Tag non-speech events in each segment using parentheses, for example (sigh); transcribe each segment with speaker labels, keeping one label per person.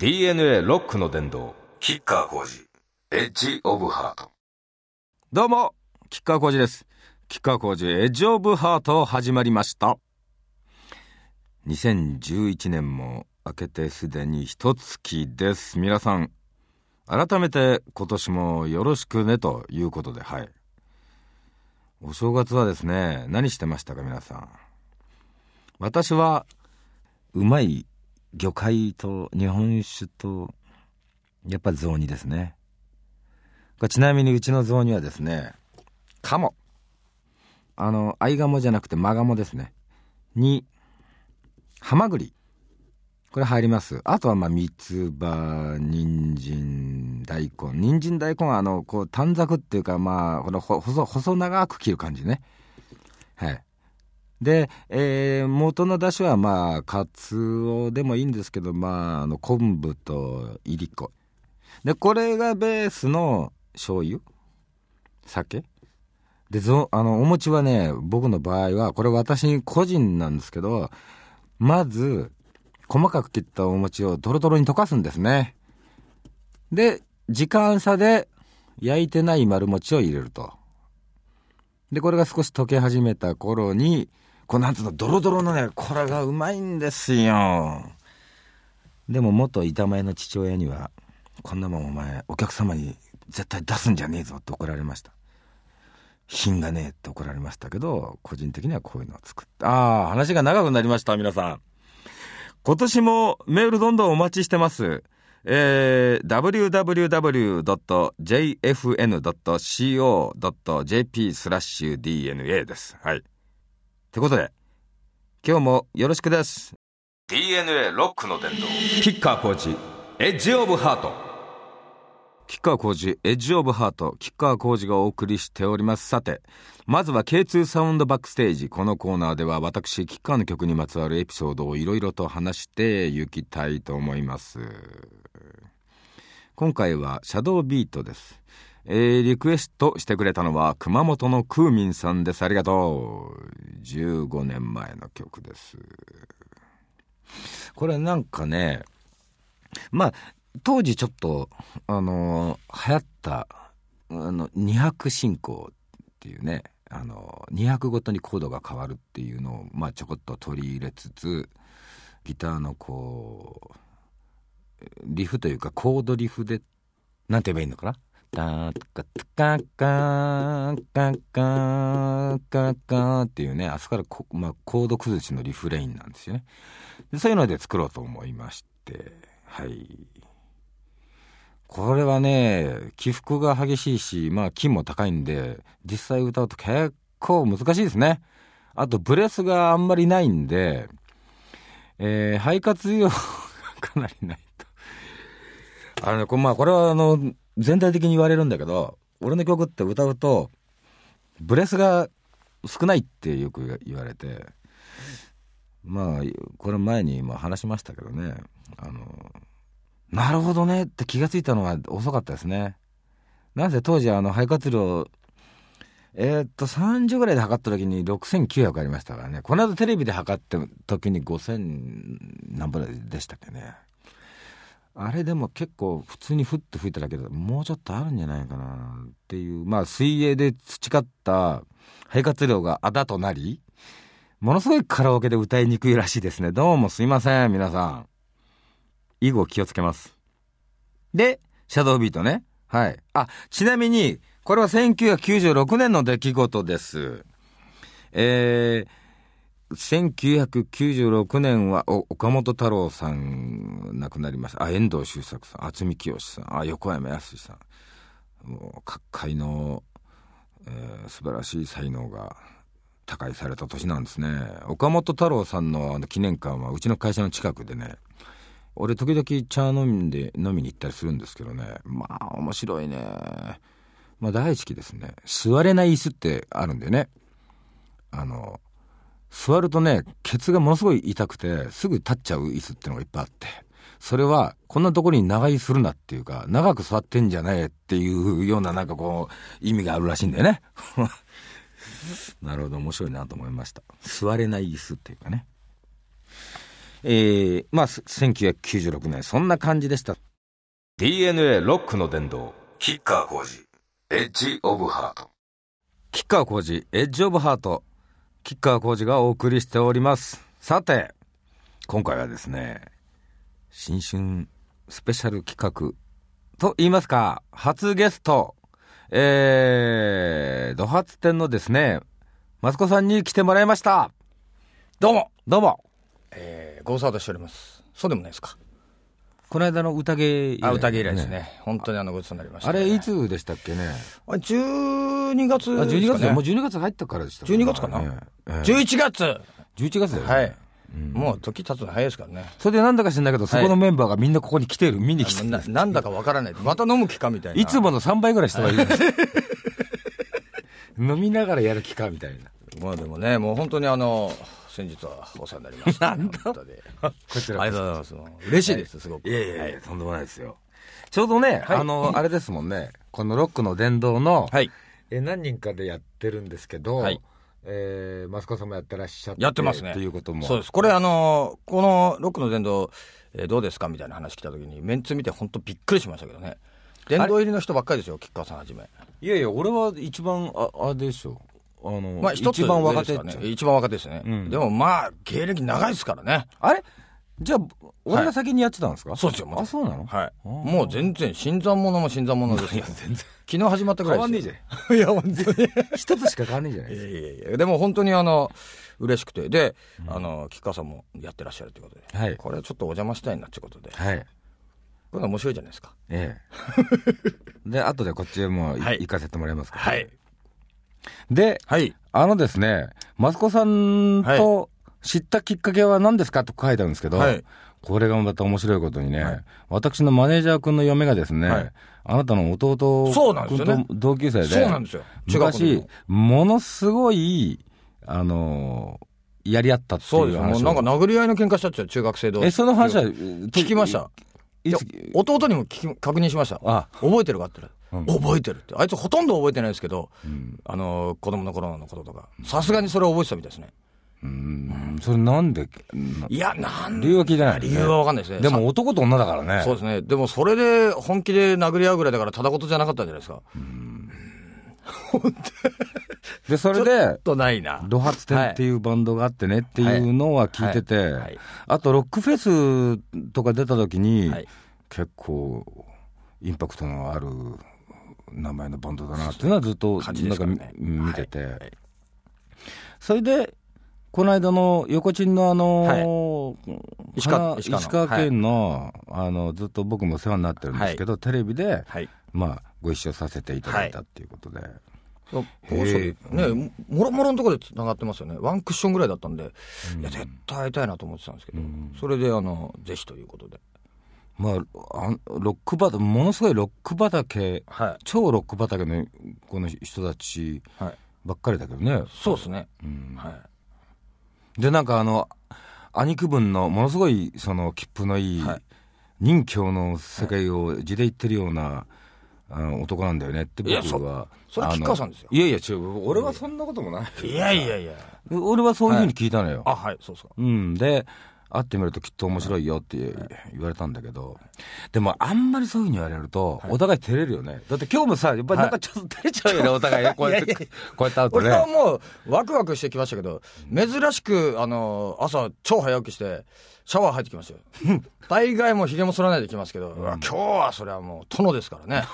Speaker 1: DNA ロックの殿堂キッカー工事エッジオブハート
Speaker 2: どうも、吉川浩司です。吉川浩司エッジオブハート始まりました。2011年も明けてすでに一月です。皆さん、改めて今年もよろしくねということで、はい。お正月はですね、何してましたか皆さん？私は、うまい魚介と日本酒と、やっぱ雑煮ですね。これちなみにうちの雑煮はですね、鴨。あの、合鴨じゃなくて真鴨ですね。に、ハマグリ。これ入ります。あとはまあ、三つ葉、人参、大根。人参大根はあの、こう短冊っていうかまあ、このほ細、細長く切る感じね。はい。で、えー元の出汁はまあ、かつおでもいいんですけど、まあ、あの、昆布といりこ。で、これがベースの醤油？酒？で、ぞ、あの、お餅はね、僕の場合は、これ私個人なんですけど、まず、細かく切ったお餅をドロドロに溶かすんですね。で、時間差で焼いてない丸餅を入れると。で、これが少し溶け始めた頃に、こうなんつうの、ドロドロのね、これがうまいんですよ。でも元板前の父親には、こんなもんお前、お客様に絶対出すんじゃねえぞって怒られました。品がねえって怒られましたけど、個人的にはこういうのを作って。ああ、話が長くなりました、皆さん。今年もメールどんどんお待ちしてます。えー、www.jfn.co.jp スラッシュ DNA です。はい。ってことで、今日もよろしくです。
Speaker 1: DNA ロックの殿堂。キッカー工事エッジオブハート。
Speaker 2: 吉川晃司 Edge of Heart。吉川晃司がお送りしております。さてまずは K2 Sound Backstage。このコーナーでは私吉川の曲にまつわるエピソードをいろいろと話していきたいと思います。今回はシャドービートですえー、リクエストしてくれたのは熊本のクーミンさんです。ありがとう。15年前の曲です。これなんかねまあ当時ちょっとあの流行ったあの2拍進行っていうねあの2拍ごとにコードが変わるっていうのを、まあ、ちょこっと取り入れつつギターのこうリフというかコードリフでなんて言えばいいのかな？ターカタカカカカカカっていうねあそこからこ、まあ、コード崩しのリフレインなんですよねでそういうので作ろうと思いましてはいこれはね起伏が激しいしまあ金も高いんで実際歌うと結構難しいですねあとブレスがあんまりないんでえー、肺活量がかなりないとあのねこまあこれはあの全体的に言われるんだけど俺の曲って歌うとブレスが少ないってよく言われてまあこれ前にも話しましたけどねあのなるほどねって気がついたのは遅かったですね。なぜ当時あの肺活量えー、っと30ぐらいで測った時に6900ありましたからね。この間テレビで測った時に5000何ぼでしたっけね。あれでも結構普通にふっと吹いただけでもうちょっとあるんじゃないかなっていう。まあ水泳で培った肺活量があだとなりものすごいカラオケで歌いにくいらしいですね。どうもすいません皆さん。以後気をつけます。でシャドービートね。はい。あちなみにこれは1996年の出来事です。えー1996年は岡本太郎さん亡くなりました。あ遠藤周作さん。渥美清さん。あ横山やすしさん。もう各界の、えー、素晴らしい才能が他界された年なんですね。岡本太郎さんのあの記念館はうちの会社の近くでね。俺時々茶飲んで飲みに行ったりするんですけどね。まあ面白いね。まあ大好きですね。座れない椅子ってあるんでね。あの座るとねケツがものすごい痛くてすぐ立っちゃう椅子ってのがいっぱいあってそれはこんなところに長居するなっていうか長く座ってんじゃねえっていうようななんかこう意味があるらしいんだよね (laughs) なるほど面白いなと思いました座れない椅子っていうかねえー、まあ、す1996年、そんな感じでした。
Speaker 1: DNA ロックの殿堂、キッカー工事、エッジオブハート。
Speaker 2: キッカー工事、エッジオブハート、キッカー工事がお送りしております。さて、今回はですね、新春スペシャル企画と言いますか、初ゲスト、えー、土発店のですね、マツコさんに来てもらいました。
Speaker 3: どうも、
Speaker 2: どうも。
Speaker 3: えー、ご無沙汰しております。そうでもないですか。
Speaker 2: この間の宴以来
Speaker 3: あ、宴以来ですね。本当にあのごちそうになりました、ね。
Speaker 2: あれ、いつでしたっけね？
Speaker 3: あれ、12月です
Speaker 2: あ、
Speaker 3: か、ね。
Speaker 2: 12月。もう12月入ったからでした
Speaker 3: 12月かな？
Speaker 2: ねええ
Speaker 3: 11月
Speaker 2: 11月だよね。
Speaker 3: はい、もう時経つの早いですからね。
Speaker 2: それでなんだか知らないけど、そこのメンバーがみんなここに来てる、見に来てる。
Speaker 3: ななんだかわからない。また飲む気かみたいな。
Speaker 2: いつもの3倍ぐらい人がいる。(laughs) 飲みながらやる気かみたいな。
Speaker 3: まあでもね、もう本当にあの、先日はお世話になりました。なんだこ
Speaker 2: こちら
Speaker 3: ありがとうございます。嬉しいです、すごく。
Speaker 2: いやいやいや、とんでもないですよ。ちょうどね、
Speaker 3: はい
Speaker 2: あの、あれですもんね、このロックの殿堂の、
Speaker 3: はい。
Speaker 2: え何人かでやってるんですけど、
Speaker 3: はい
Speaker 2: えー、マスコさんもやってらっしゃって。
Speaker 3: やってますね。
Speaker 2: っていうことも。
Speaker 3: そうです。これあの、このロックの殿堂、えーどうですか？みたいな話来た時に、メンツ見て本当びっくりしましたけどね。殿堂入りの人ばっかりですよ、吉川さんはじめ。
Speaker 2: いやいや、俺は一番、あ、あれでしょ。あの、
Speaker 3: まあ一
Speaker 2: 番若手
Speaker 3: 上ですね。一番若手ですね。
Speaker 2: うん
Speaker 3: でもまあ、芸歴長いですからね。
Speaker 2: あれ？じゃあ、俺が先にやってたんですか、
Speaker 3: そうですよ、
Speaker 2: あ、そうなの？
Speaker 3: はい。
Speaker 2: ー
Speaker 3: もう全然、新参者も新参者ですよ。
Speaker 2: 全然。
Speaker 3: 昨日始まったぐらいですよ。
Speaker 2: 変
Speaker 3: いや、本当に。(laughs)
Speaker 2: 一つしか変わんねえじゃない
Speaker 3: いやいやいや、でも本当にあの、嬉しくて。で、あの、吉川さんもやってらっしゃるということで。
Speaker 2: はい
Speaker 3: これちょっとお邪魔したいなっていうことで。こ
Speaker 2: はい。
Speaker 3: ういうの面白いじゃないですか。
Speaker 2: ええ。で、後でこっちへもうい
Speaker 3: はい
Speaker 2: 行かせてもらいますから。
Speaker 3: はい。
Speaker 2: で、
Speaker 3: はい。
Speaker 2: あのですね、マスコさんと知ったきっかけは何ですかと書いてあるんですけど、
Speaker 3: はい。
Speaker 2: これがまた面白いことにね、
Speaker 3: はい。
Speaker 2: 私のマネージャー君の嫁がですね、
Speaker 3: はい。
Speaker 2: あなたの弟君と同級生で、
Speaker 3: そうなんですよ。中学校の
Speaker 2: 昔、ものすごい、あのーやり合ったって
Speaker 3: そうですよ。
Speaker 2: いう話を
Speaker 3: もうなんか殴り合いの喧嘩したっちゃう、中学生同士。
Speaker 2: え、その話は、
Speaker 3: 聞きました。
Speaker 2: いつ
Speaker 3: 弟にも聞き確認しました。
Speaker 2: あ。
Speaker 3: 覚えてるかって覚えてるって。あいつほとんど覚えてないですけど、あの、子供の頃のこととか。さすがにそれを覚えてたみたいですね。
Speaker 2: うん、それなんで、ない
Speaker 3: や、なん
Speaker 2: 理由は聞いてない、
Speaker 3: 理由はわかんないですね。
Speaker 2: でも男と女だからね。
Speaker 3: そうですね。でもそれで本気で殴り合うぐらいだからただ事じゃなかったんじゃないですか。
Speaker 2: で、それで、
Speaker 3: とないな。
Speaker 2: ドハツ店っていうバンドがあってねっていうのは聞いてて、
Speaker 3: はいはい
Speaker 2: あとロックフェスとか出た時に、
Speaker 3: はい
Speaker 2: 結構インパクトのある名前のバンドだなっていうのはずっとなんか
Speaker 3: ね
Speaker 2: 見見てて、
Speaker 3: はい。はい
Speaker 2: それでこの間の横チンのあのー
Speaker 3: 石川
Speaker 2: 県の,、あのずっと僕もお世話になってるんですけど、テレビで、
Speaker 3: はい。
Speaker 2: まあ、ご一緒させていただいたっていうことで、
Speaker 3: ね、もろもろのところで繋がってますよね。ワンクッションぐらいだったんで、いや、絶対会いたいなと思ってたんですけど、それで、あの、ぜひということで。
Speaker 2: まあ、あロック畑ものすごいロック畑
Speaker 3: はい。
Speaker 2: 超ロック畑のこの人たち
Speaker 3: はい。
Speaker 2: ばっかりだけどね。
Speaker 3: そうですね。
Speaker 2: うん
Speaker 3: はい。
Speaker 2: で、なんかあの、兄貴分のものすごいその切符のいい、
Speaker 3: はい
Speaker 2: 任教の世界を地で言ってるような、あの男なんだよねって僕は。
Speaker 3: そそれ吉川さんですよ
Speaker 2: いやいや、違う。俺はそんなこともない。
Speaker 3: いやいやいや。
Speaker 2: 俺はそういうふうに聞いたのよ。
Speaker 3: あ、はい、そうですか。
Speaker 2: うん。で、会ってみるときっと面白いよって言われたんだけど、でもあんまりそういうふうに言われると、お互い照れるよね。だって今日もさ、やっぱりなんかちょっと照れちゃうよね、お互いね。こうやって、こうやって会うと
Speaker 3: 俺は
Speaker 2: ね。
Speaker 3: もう、ワクワクしてきましたけど、珍しく、あの、朝、超早起きして、シャワー入ってきましたよ。(laughs) 大概もう髭も剃らないで来ますけど、今日はそれはもう、殿ですからね。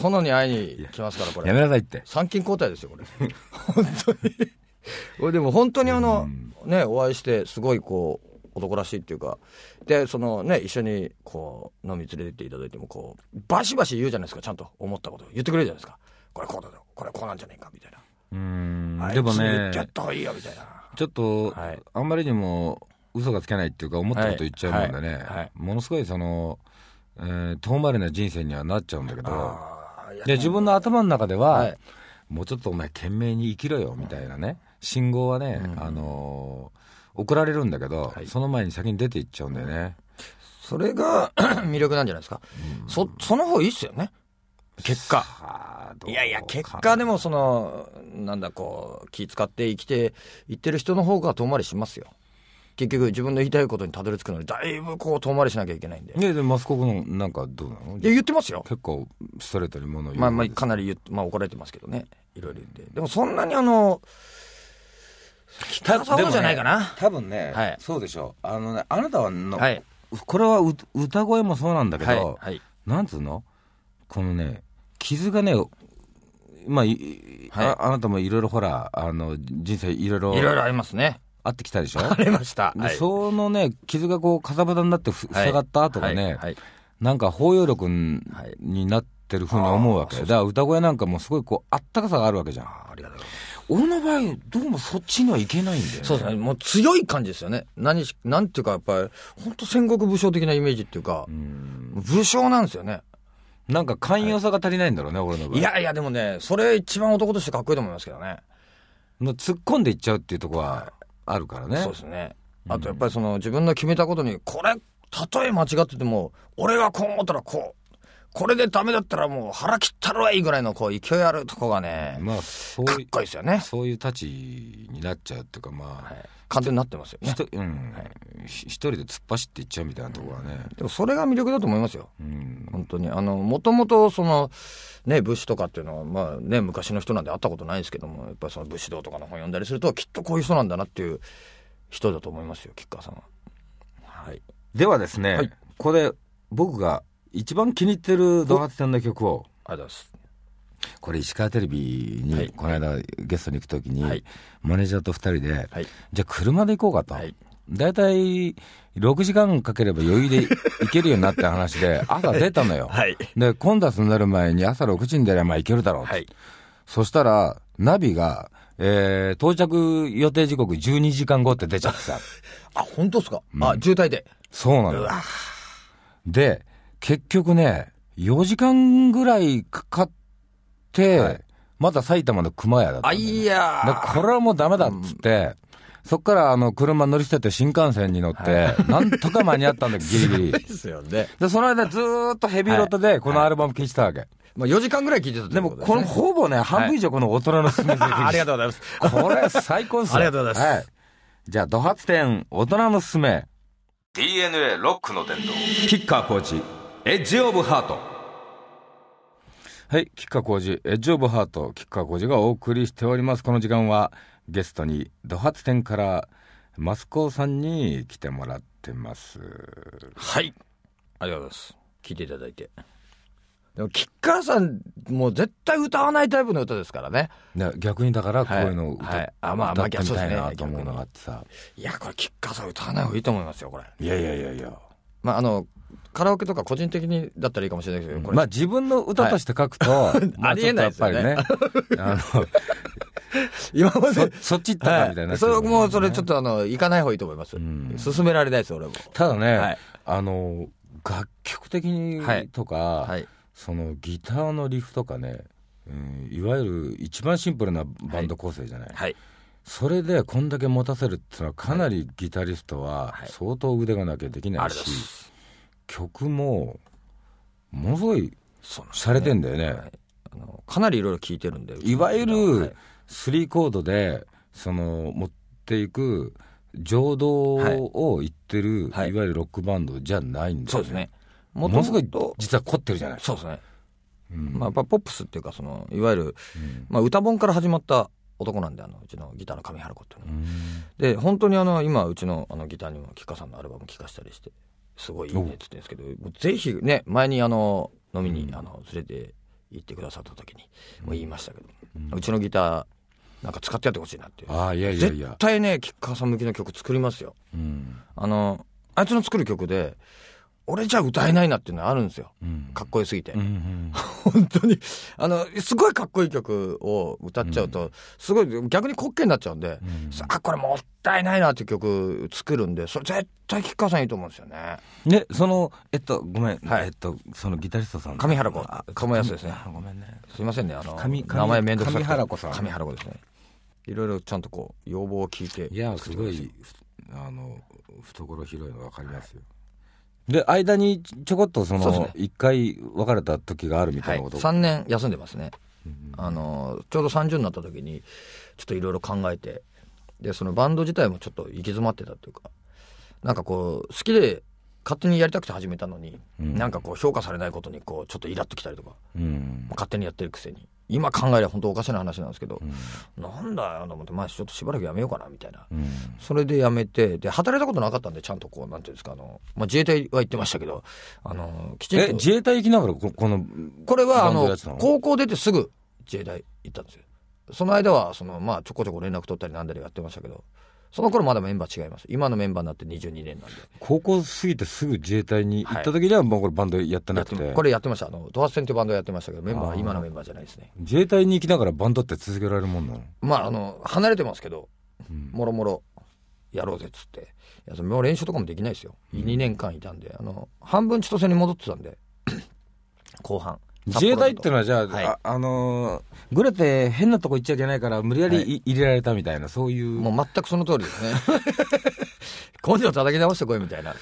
Speaker 3: 殿に会いに来ますから、これ。
Speaker 2: やめなさいって。
Speaker 3: 参勤交代ですよ、これ。(laughs) 本当に。(laughs) でも本当にあの、ね、お会いして、すごいこう、男らしいっていうか、で、そのね、一緒にこう、飲み連れてっていただいても、こう、バシバシ言うじゃないですか、ちゃんと。思ったこと。言ってくれるじゃないですか。これこうだよ、これこうなんじゃないか、みたいな。
Speaker 2: うん。でもね
Speaker 3: に言ってやった方がいいよ、みたいな。
Speaker 2: ちょっと、
Speaker 3: はい。
Speaker 2: あんまりにも嘘がつけないっていうか思ったこと言っちゃうもんでね、
Speaker 3: はい。はい。はい。
Speaker 2: ものすごいその、えー遠回りな人生にはなっちゃうんだけどで自分の頭の中では、
Speaker 3: はい。
Speaker 2: もうちょっとお前懸命に生きろよみたいなね。信号はね、あのー送られるんだけど、
Speaker 3: はい
Speaker 2: その前に先に出ていっちゃうんだよね
Speaker 3: それが (clears throat) 魅力なんじゃないですか？そ、その方いいっすよね。結果。いやいや、
Speaker 2: か
Speaker 3: 結果でもその、なんだこう、気使って生きていってる人の方が遠回りしますよ。結局自分の言いたいことにたどり着くのにだいぶこう遠回りしなきゃいけないんで。い
Speaker 2: ねで、マスコブのなんかどうなの？
Speaker 3: や、言ってますよ。
Speaker 2: 結構ストレートにもの？を言う
Speaker 3: まあまあ、かなり言って、まあ怒られてますけどね。いろいろ言って。でもそんなにあの、
Speaker 2: た
Speaker 3: そうじゃないかな。
Speaker 2: 多分ね、
Speaker 3: はい
Speaker 2: そうでしょう。あのね、あなたはの、
Speaker 3: はい。
Speaker 2: これはう歌声もそうなんだけど、
Speaker 3: はい。はい。
Speaker 2: なんつうの？このね、傷がね、まあ、ああなたもいろいろほら、あの、人生いろいろ
Speaker 3: いろいろありますね。
Speaker 2: あってきたでしょ？
Speaker 3: ありました。
Speaker 2: で
Speaker 3: はい
Speaker 2: そのね、傷がこう、かさぶたになってふ塞がった後がね、
Speaker 3: はいはい
Speaker 2: なんか包容力になってるふうに思うわけ。だから歌声なんかもすごいこう、あったかさがあるわけじゃん。
Speaker 3: ありがとうございます。
Speaker 2: 俺の場合、どうもそっちにはいけないんだよね。
Speaker 3: そうですね。もう強い感じですよね。何し、なんていうか、やっぱり、本当戦国武将的なイメージっていうか、武将なんですよね。
Speaker 2: なんか寛容さが足りないんだろうね、俺の場合。
Speaker 3: いやいや、でもね、それ一番男としてかっこいいと思いますけどね。
Speaker 2: もう突っ込んでいっちゃうっていうところはあるからね。
Speaker 3: そうですね。あとやっぱりその自分の決めたことに、これ、たとえ間違ってても、俺がこう思ったらこう。これでダメだったらもう腹切ったるわいいぐらいのこう勢いあるとこがね、
Speaker 2: まあ、そう
Speaker 3: かっ
Speaker 2: いう、
Speaker 3: こいいですよね。
Speaker 2: そういう立ちになっちゃうっていうか、まあ、
Speaker 3: はい完全になってますよね
Speaker 2: うんひ一人で突っ走っていっちゃうみたいなところはね。
Speaker 3: でもそれが魅力だと思いますよ。
Speaker 2: うん。
Speaker 3: 本当に。あの、もともとその、ね、武士とかっていうのは、まあね、昔の人なんで会ったことないですけども、やっぱりその武士道とかの本読んだりすると、きっとこういう人なんだなっていう人だと思いますよ、吉川さんは。はい。
Speaker 2: ではですね、
Speaker 3: はい
Speaker 2: これ、僕が一番気に入ってるドハツ店の曲を、
Speaker 3: ありがとうございます。
Speaker 2: これ石川テレビに、
Speaker 3: はい
Speaker 2: この間ゲストに行くときに、
Speaker 3: はい
Speaker 2: マネージャーと二人で、
Speaker 3: はい。
Speaker 2: じゃあ車で行こうかと。
Speaker 3: はい
Speaker 2: だいたい6時間かければ余裕で行けるようになって話で、(laughs) 朝出たのよ。
Speaker 3: はい。
Speaker 2: で、混雑になる前に朝6時に出ればまあ行けるだろうと。
Speaker 3: はい。
Speaker 2: そしたら、ナビが、えー、到着予定時刻12時間後って出ちゃってさ。(laughs)
Speaker 3: あ、本当ですか、あ、渋滞で。
Speaker 2: そうなのよ。で、結局ね、4時間ぐらいかかって、
Speaker 3: はい
Speaker 2: また埼玉の熊谷だったね
Speaker 3: いや
Speaker 2: これはもうダメだっつって、そっからあの車乗り捨てて新幹線に乗って、なんとか間に合ったんだよ、(laughs) ギリギリ。
Speaker 3: ですよね。
Speaker 2: で、その間ずーっとヘビーロットでこのアルバム聴いてたわけ。
Speaker 3: まあ4時間ぐらい聞いてたって
Speaker 2: でも、このほぼね、半分以上この大人の勧めで
Speaker 3: あありがとうございます。
Speaker 2: これ最高ですよ。
Speaker 3: ありがとうございます
Speaker 2: はい。じゃあ、ドハツ店、大人の勧め。
Speaker 1: DNA ロックの伝道キッカーコーチエッジオブハート
Speaker 2: はい、吉川浩司、エッジオブハート、吉川浩司がお送りしております。この時間は、ゲストに、ドハツ店から、マスコさんに来てもらってます。
Speaker 3: はい。ありがとうございます。聞いていただいて。でも、吉川さん、もう絶対歌わないタイプの歌ですからね。
Speaker 2: で逆にだから、こういうのを歌,、
Speaker 3: はいはいあまあ
Speaker 2: 歌ってみたいなと思うのがあってさ。
Speaker 3: いや、これ、吉川さん歌わない方がいいと思いますよ、これ。
Speaker 2: いやいやいやいや。
Speaker 3: まあ、あの、カラオケとか個人的にだったらいいかもしれないけど、これ、
Speaker 2: まあ自分の歌として書くと、ま
Speaker 3: ありえない。ですよね
Speaker 2: ちょっとやっぱりね、あの、(laughs)
Speaker 3: 今まで、
Speaker 2: そそっち行ったかみたいになっち
Speaker 3: それもうそれちょっとあの、行かない方がいいと思います。
Speaker 2: ん。
Speaker 3: 進められないです、俺も。
Speaker 2: ただね、
Speaker 3: はい。
Speaker 2: あの、楽曲的に
Speaker 3: はい
Speaker 2: とか、
Speaker 3: はい。
Speaker 2: そのギターのリフとかね、うんいわゆる一番シンプルなバンド構成じゃない、
Speaker 3: はい。
Speaker 2: それでこんだけ持たせるっていうのはかなりギタリストは
Speaker 3: はい。
Speaker 2: 相当腕がなきゃできないし。曲もものすごい洒落てんだよね、
Speaker 3: はい。あのかなりいろいろ聞いてるんで。
Speaker 2: いわゆ
Speaker 3: は
Speaker 2: る
Speaker 3: い
Speaker 2: 3コードでその持っていく情動を言ってる、
Speaker 3: はい。
Speaker 2: い、わゆるロックバンドじゃないんだよ
Speaker 3: そうですね。
Speaker 2: ものすごい
Speaker 3: と
Speaker 2: 実は凝ってるじゃない。
Speaker 3: そうですね。
Speaker 2: うん。
Speaker 3: まあ、やっぱポップスっていうか、その、いわゆる、まあ、歌本から始まった男なんで、あの、うちのギターの上原子っていうのは。で、本当にあの、今、うちのあのギターにも、吉川さんのアルバム聴かしたりして、すごいいいねって言ってるんですけど、ぜひね、前にあの、飲みに、あの、連れて行ってくださった時に、もう言いましたけど、うちのギター、なんか使ってやってほしいなっていう。
Speaker 2: ああいやいやい
Speaker 3: 絶
Speaker 2: や、
Speaker 3: 対ね、吉川さん向きの曲作りますよ。
Speaker 2: うん。
Speaker 3: あの、あいつの作る曲で、俺じゃ歌えないなっていうのはあるんですよ。
Speaker 2: うん
Speaker 3: かっこよすぎて。
Speaker 2: うんうん
Speaker 3: 本当に、あの、すごいかっこいい曲を歌っちゃうと、すごい逆に滑稽になっちゃうんで、あ、これもったいないなっていう曲作るんで、それ絶対吉川さんいいと思うんですよね。
Speaker 2: で、その、えっと、ごめん、
Speaker 3: はい
Speaker 2: えっと、そのギタリストさん。
Speaker 3: 上原子
Speaker 2: あ
Speaker 3: 鴨安ですね
Speaker 2: あごめんね。
Speaker 3: すいませんね、あの、名前めんどくさくて
Speaker 2: 上原子さん
Speaker 3: 上原子ですね。いろいろちゃんとこう、要望を聞いて。
Speaker 2: いや、すごい、ふあの、懐広いの分かりますよ。で、間にちょこっとその一回別れた時があるみた
Speaker 3: はいい。
Speaker 2: なこと。
Speaker 3: 3年休んでますね。あの、ちょうど30になった時に、ちょっといろいろ考えて、で、そのバンド自体もちょっと行き詰まってたというか、なんかこう好きで勝手にやりたくて始めたのに、
Speaker 2: うん
Speaker 3: なんかこう評価されないことにこうちょっとイラっときたりとか、
Speaker 2: うん
Speaker 3: 勝手にやってるくせに今考えれば本当おかしな話なんですけど、なんだよと思ってまあちょっとしばらくやめようかなみたいな、
Speaker 2: うん。
Speaker 3: それでやめてで働いたことなかったんでちゃんとこうなんていうんですかあの、まあ、自衛隊は行ってましたけどあのきちんと
Speaker 2: え自衛隊行きながらここの
Speaker 3: これはあの？高校出てすぐ自衛隊行ったんですよ。その間はその、まあ、ちょこちょこ連絡取ったりなんだりやってましたけどその頃まだメンバー違います。今のメンバーになって22年なんで。
Speaker 2: 高校過ぎてすぐ自衛隊に行った時にはもうこれバンドやってなくて。
Speaker 3: これやってました。あのドハツ戦っていうバンドやってましたけどメンバーは今のメンバーじゃないですね。
Speaker 2: 自衛隊に行きながらバンドって続けられるもんなの？
Speaker 3: まああの離れてますけど
Speaker 2: うん。
Speaker 3: もろもろやろうぜっつって。いやもう練習とかもできないですよ、2年間いたんで。あの半分千歳に戻ってたんで (clears throat) 後半
Speaker 2: 自衛隊ってのはじゃあ、
Speaker 3: はい。
Speaker 2: ああのーグレて変なとこ行っちゃいけないから無理やりい、
Speaker 3: はい。
Speaker 2: 入れられたみたいなそういう。
Speaker 3: もう全くその通りですね。(laughs) 根性叩き直してこいみたいな。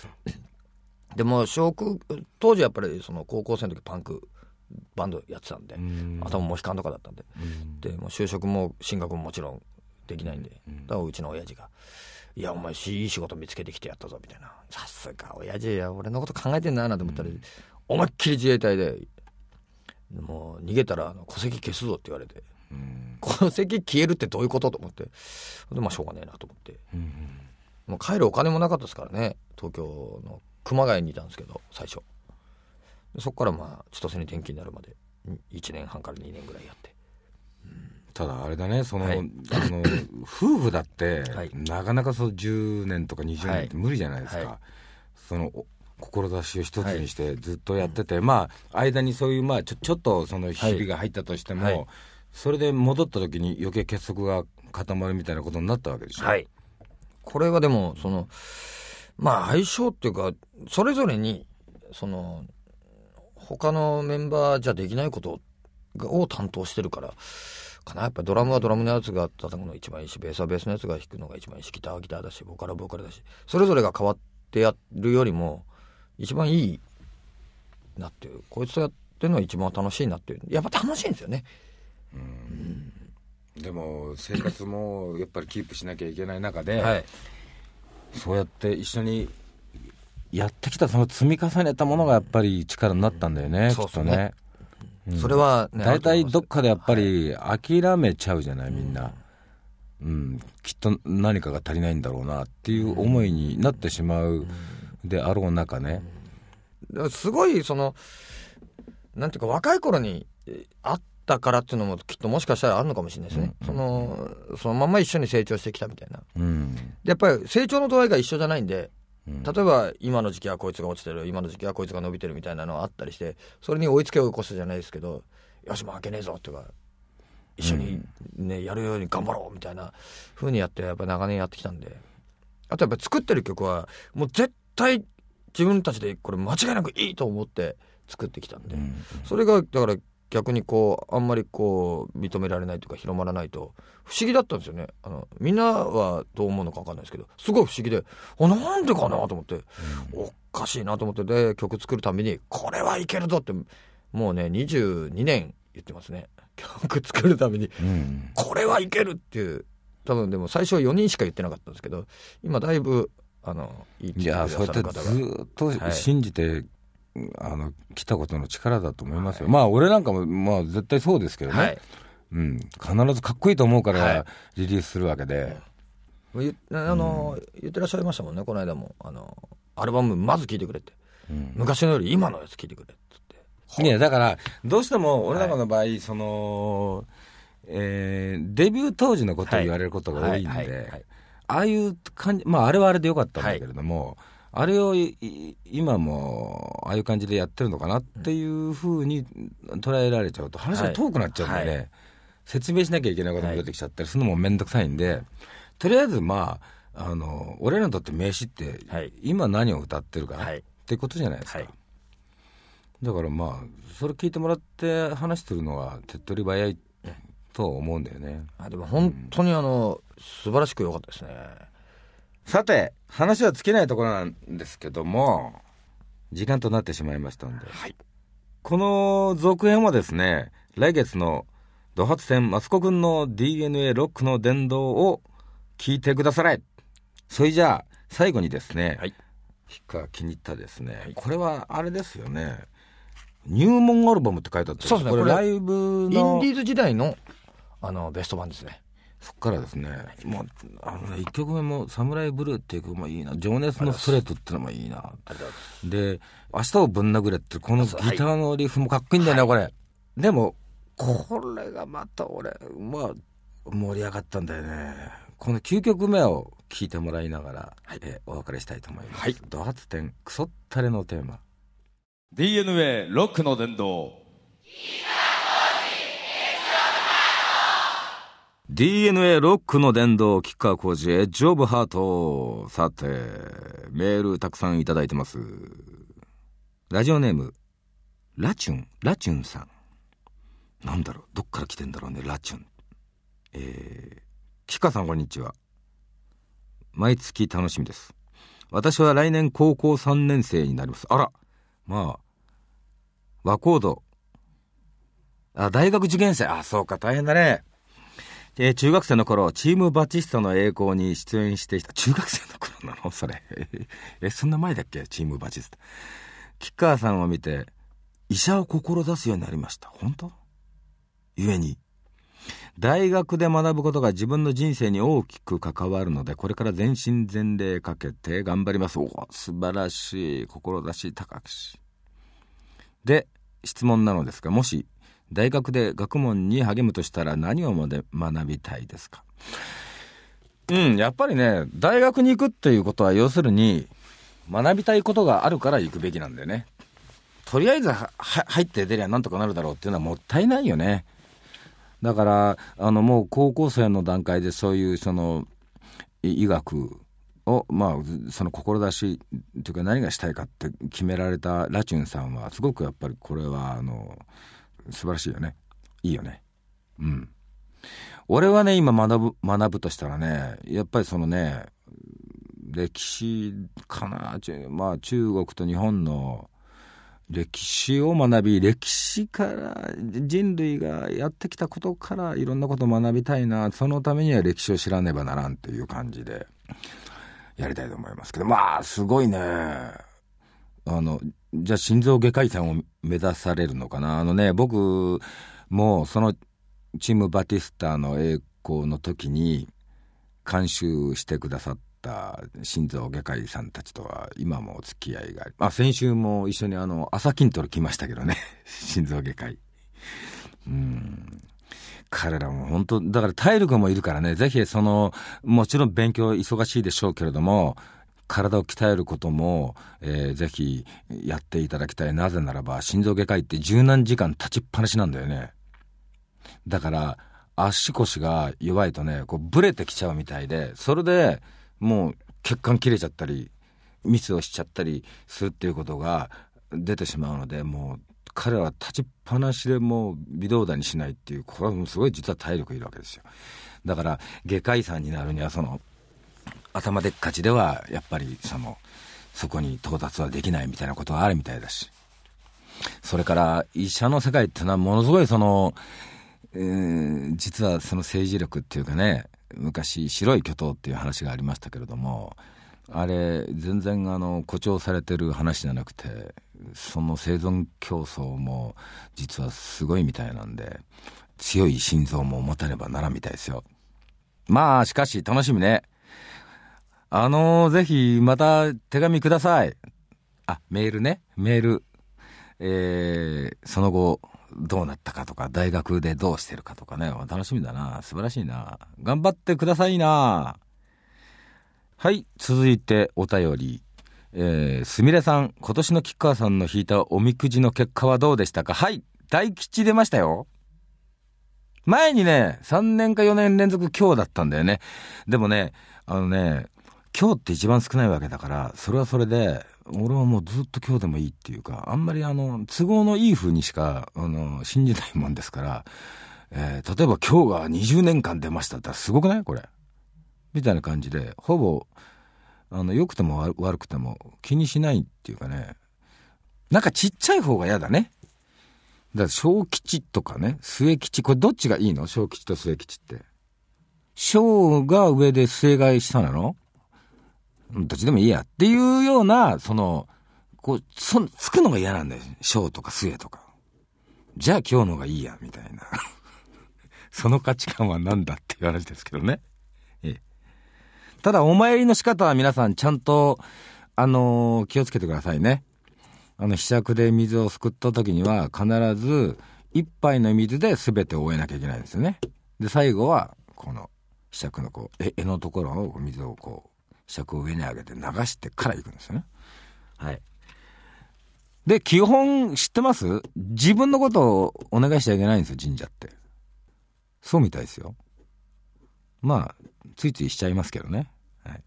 Speaker 3: でも、小空当時やっぱりその高校生の時パンクバンドやってたんで、
Speaker 2: うん。
Speaker 3: 頭もモヒカンとかだったんで、
Speaker 2: うん。
Speaker 3: で、もう就職も進学ももちろんできないんで、だからうちの親父が、いや、お前いい仕事見つけてきてやったぞ、みたいな。さすが親父や、俺のこと考えてんな、なんて思ったら、思いっきり自衛隊で、もう逃げたらあの戸籍消すぞって言われて、
Speaker 2: うん。
Speaker 3: 戸籍消えるってどういうことと思って、で、まあしょうがねえなと思って。
Speaker 2: うん
Speaker 3: もう帰るお金もなかったですからね。東京の熊谷にいたんですけど最初。でそこからまあ千歳に転勤になるまで1年半から2年ぐらいやって。
Speaker 2: ただあれだねその、
Speaker 3: はい。
Speaker 2: あの (laughs) 夫婦だって、
Speaker 3: はい。
Speaker 2: なかなかそう10年とか20年って無理じゃないですか、
Speaker 3: はい。はい
Speaker 2: そのお志を一つにしてずっとやってて、まあ間にそういうまあちょちょっとその日々が入ったとしても、
Speaker 3: はい。
Speaker 2: それで戻った時に余計結束が固まるみたいなことになったわけでしょ、
Speaker 3: はい。これがでもそのまあ相性っていうかそれぞれにその他のメンバーじゃできないことがを担当してるからかな。やっぱドラムはドラムのやつが叩くのが一番いいしベースはベースのやつが弾くのが一番いいしギターはギターだしボーカルはボーカルだしそれぞれが変わってやるよりも一番いいなっていうこいつとやってるのは一番楽しいなっていう。やっぱ楽しいんですよね。
Speaker 2: でも生活もやっぱりキープしなきゃいけない中で、
Speaker 3: はい。
Speaker 2: そうやって一緒にやってきたその積み重ねたものがやっぱり力になったんだよね、
Speaker 3: そう
Speaker 2: きっとね。うん。
Speaker 3: それはね
Speaker 2: 大体どっかでやっぱ
Speaker 3: はい。
Speaker 2: り諦めちゃうじゃないみんな、うん、きっと何かが足りないんだろうなっていう思いになってしまうであろう中ね、
Speaker 3: すごいそのなんていうか若い頃にえあったからっていうのもきっともしかしたらあるのかもしれないですね、そのそのまま一緒に成長してきたみたいな。
Speaker 2: うん。
Speaker 3: でやっぱり成長の度合いが一緒じゃないんで
Speaker 2: うん。
Speaker 3: 例えば今の時期はこいつが落ちてる今の時期はこいつが伸びてるみたいなのがあったりしてそれに追いつけ追い越すじゃないですけどよし負けねえぞっていうか一緒にね、やるように頑張ろうみたいな風にやってやっぱ長年やってきたんで。あとやっぱ作ってる曲はもう絶対自分たちでこれ間違いなくいいと思って作ってきたんで、
Speaker 2: うん
Speaker 3: それがだから逆にこうあんまりこう認められないというか広まらないと不思議だったんですよね。あのみんなはどう思うのか分かんないですけどすごい不思議であなんでかなと思って、おかしいなと思ってで曲作るたびにこれはいけるぞってもうね22年言ってますね。曲作るたびに。
Speaker 2: うん
Speaker 3: これはいけるっていう。多分でも最初は4人しか言ってなかったんですけど今だいぶあのいい
Speaker 2: いやそうやってずっと
Speaker 3: はい。
Speaker 2: 信じて、あの来たことの力だと思いますよ、まあ俺なんかもまあ絶対そうですけどね、
Speaker 3: はい。
Speaker 2: うん、必ずかっこいいと思うか
Speaker 3: はい。
Speaker 2: らリリースするわけで、
Speaker 3: 言あの、言ってらっしゃいましたもんねこの間も。あのアルバムまず聴いてくれって。
Speaker 2: うん。
Speaker 3: 昔のより今のやつ聴いてくれっつって。
Speaker 2: いやだからどうしても俺なんかの場合、その、えーデビュー当時のことを言われることが多いんで、
Speaker 3: はい。はい。はい
Speaker 2: ああいう感じまああれはあれでよかったんだけれども、あれをいい今もああいう感じでやってるのかなっていうふうに捉えられちゃうと話が遠くなっちゃうんでね、
Speaker 3: はい。
Speaker 2: 説明しなきゃいけないことも出てきちゃったりするのも面倒くさいんで、とりあえずまああの俺らにとって名詞って、
Speaker 3: はい。
Speaker 2: 今何を歌ってるか、
Speaker 3: はい。
Speaker 2: ってことじゃないですか。
Speaker 3: はい。
Speaker 2: だからまあそれ聞いてもらって話してるのは手っ取り早いとは思うんだよね。
Speaker 3: あでも本当にあの素晴らしく良かったですね。
Speaker 2: さて話は尽きないところなんですけども時間となってしまいましたんで、この続編はですね来月のドハツ戦マスコ君の DNA ロックの殿堂を聞いてください。それじゃあ最後にですね、
Speaker 3: はい。
Speaker 2: ヒッカー気に入ったですね、これはあれですよね。入門アルバムって書いてあってこ
Speaker 3: そうですね。これ
Speaker 2: れライブ
Speaker 3: イン
Speaker 2: の
Speaker 3: ディーズ時代のあのベスト版ですね。
Speaker 2: そっからですね、もうあのね1曲目も「サムライブルー」っていう曲もいいな「情熱のストレート」ってのもいいな。
Speaker 3: ありがとうございます。
Speaker 2: で「明日をぶん殴れ」ってこのギターのリフもかっこいいんだよね、これ。でもこれがまた俺まあ盛り上がったんだよね。この9曲目を聴いてもらいながら、えお別れしたいと思います、
Speaker 3: はい。
Speaker 2: ド発展クソったれのテーマ。
Speaker 1: DNA ロックの殿堂
Speaker 2: DNA ロックの殿堂、吉川浩司、エッジオブハート。さて、メールたくさんいただいてます。ラジオネーム、ラチュン、ラチュンさん。なんだろう、どっから来てんだろうね、ラチュン。えー、吉川さんこんにちは。毎月楽しみです。私は来年高校3年生になります。あら、まあ、和コード。あ、大学受験生。あ、そうか、大変だね。えー中学生の頃、チームバチスタの栄光に出演していた。中学生の頃なの？それ。(laughs) え、そんな前だっけ？チームバチスタ。吉川さんを見て、医者を志すようになりました。本当？故に、大学で学ぶことが自分の人生に大きく関わるので、これから全身全霊かけて頑張ります。お素晴らしい。志高くし。で、質問なのですが、もし、大学で学問に励むとしたら何をまで学びたいですか？うん、やっぱりね、大学に行くっていうことは、要するに、学びたいことがあるから行くべきなんだよね。とりあえずはは入って出りゃなんとかなるだろうっていうのはもったいないよね。だから、あの、もう高校生の段階でそういう、その、医学を、まあ、その志というか何がしたいかって決められたラチュンさんは、すごくやっぱりこれは、あの、素晴らしいよね。いいよね。うん。俺はね、今学ぶ、学ぶとしたらね、やっぱりそのね、歴史かな、まあ中国と日本の歴史を学び、歴史から人類がやってきたことからいろんなことを学びたいな、そのためには歴史を知らねばならんという感じでやりたいと思いますけど、まあすごいね。あの、じゃあ心臓外科医さんを目指されるのかな？あのね、僕もそのチームバティスタの栄光の時に監修してくださった心臓外科医さんたちとは今もお付き合いがあり、まあ先週も一緒にあの朝筋トレ来ましたけどね、(laughs) 心臓外科医。うん。彼らも本当、だから体力もいるからね、ぜひその、もちろん勉強忙しいでしょうけれども、体を鍛えることも、えーぜひやっていただきたい。なぜならば、心臓外科医って十何時間立ちっぱなしなんだよね。だから、足腰が弱いとね、こう、ブレてきちゃうみたいで、それでもう血管切れちゃったり、ミスをしちゃったりするっていうことが出てしまうので、もう、彼は立ちっぱなしでもう微動だにしないっていう、これはもうすごい実は体力いるわけですよ。だから、外科医さんになるには、その、頭でっかちでは、やっぱり、その、そこに到達はできないみたいなことがあるみたいだし。それから、医者の世界っていうのはものすごいその、えー実はその政治力っていうかね、昔白い巨頭っていう話がありましたけれども、あれ、全然あの、誇張されてる話じゃなくて、その生存競争も実はすごいみたいなんで、強い心臓も持たねばならんみたいですよ。まあ、しかし楽しみね。あのぜひまた手紙ください。あ、メールね。メール。えー、その後、どうなったかとか、大学でどうしてるかとかね、楽しみだな。素晴らしいな。頑張ってくださいな。はい、続いてお便り。えー、すみれさん、今年の吉川さんの引いたおみくじの結果はどうでしたか？はい、大吉出ましたよ。前にね、3年か4年連続今日だったんだよね。でもね、あのね、今日って一番少ないわけだから、それはそれで、俺はもうずっと今日でもいいっていうか、あんまりあの、都合のいい風にしか、あの、信じないもんですから、えー例えば今日が20年間出ましたってすごくない？これ。みたいな感じで、ほぼ、あの、良くても悪くても気にしないっていうかね、なんかちっちゃい方が嫌だね。だから小吉とかね、末吉、これどっちがいいの？小吉と末吉って。小が上で末が下なの？どっちでもいいやっていうような、その、こう、そ、つくのが嫌なんだよ。小とか末とか。じゃあ今日のがいいや、みたいな。(laughs) その価値観は何だっていう話ですけどね。ええ。ただ、お参りの仕方は皆さんちゃんと、あのー気をつけてくださいね。あの、ひしゃくで水をすくった時には、必ず、一杯の水で全てを終えなきゃいけないんですよね。で、最後は、この、ひしゃくのこう、え、柄のところを、水をこう、ひしゃくを上に上げて流してから行くんですよね。はい。で、基本知ってます？自分のことをお願いしちゃいけないんですよ、神社って。そうみたいですよ。まあ、ついついしちゃいますけどね。はい。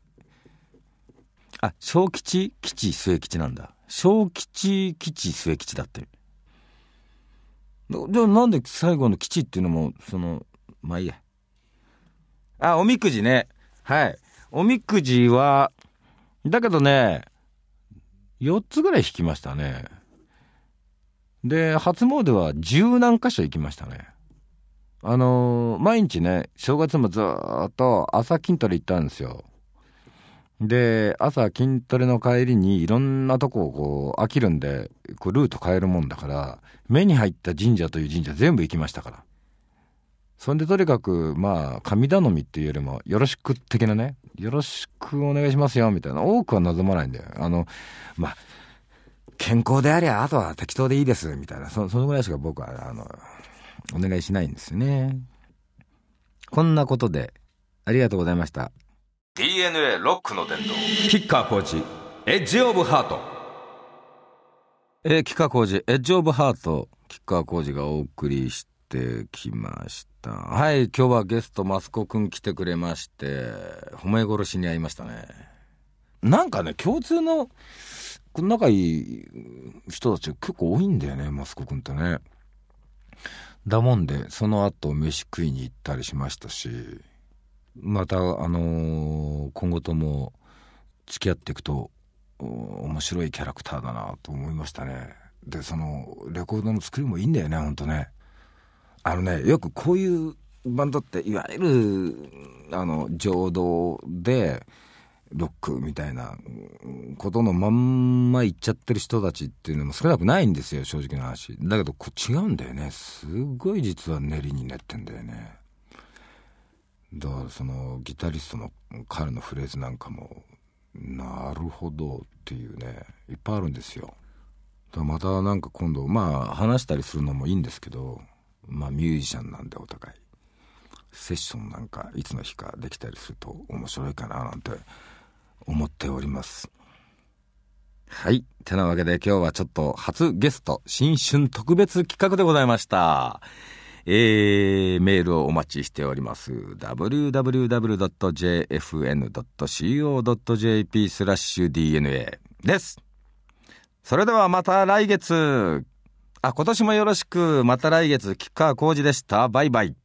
Speaker 2: あ、小吉、吉、末吉なんだ。小吉、吉、末吉だって。じゃあなんで最後の吉っていうのも、その、まあいいや。あ、おみくじね。はい。おみくじは、だけどね、4つぐらい引きましたね。で、初詣は十何箇所行きましたね。あのー毎日ね、正月もずっと朝筋トレ行ったんですよ。で、朝筋トレの帰りにいろんなとこをこう飽きるんで、こうルート変えるもんだから、目に入った神社という神社全部行きましたから。そんでとにかく、まあ、神頼みっていうよりも、よろしく的なね、よろしくお願いしますよ、みたいな。多くは望まないんだよ。あの、まあ、健康でありゃ、あとは適当でいいです、みたいな。そそのぐらいしか僕は、あの、お願いしないんですよね。こんなことで、ありがとうございました。
Speaker 1: DNA ロックの伝道キッカーコーチエッジオブハート
Speaker 2: えー、吉川浩司、エッジオブハート、吉川浩司がお送りしてきました。はい、今日はゲスト、マスコくん来てくれまして、褒め殺しに会いましたね。なんかね、共通の、仲いい人たち結構多いんだよね、マスコくんってね。だもんで、その後飯食いに行ったりしましたし、また、あのー今後とも付き合っていくと、面白いキャラクターだなと思いましたね。で、その、レコードの作りもいいんだよね、ほんとね。あのね、よくこういうバンドって、いわゆる、あの、浄土で、ロックみたいなことのまんま言っちゃってる人たちっていうのも少なくないんですよ、正直な話。だけど、こ違うんだよね。すごい実は練りに練ってんだよね。だからそのギタリストの彼のフレーズなんかもなるほどっていうねいっぱいあるんですよだまたなんか今度まあ話したりするのもいいんですけどまあミュージシャンなんでお互いセッションなんかいつの日かできたりすると面白いかななんて思っておりますはい。てなわけで今日はちょっと初ゲスト新春特別企画でございました。えー、メールをお待ちしております。www.jfn.co.jp スラッシュ DNA です。それではまた来月。あ、今年もよろしく。また来月、吉川浩司でした。バイバイ。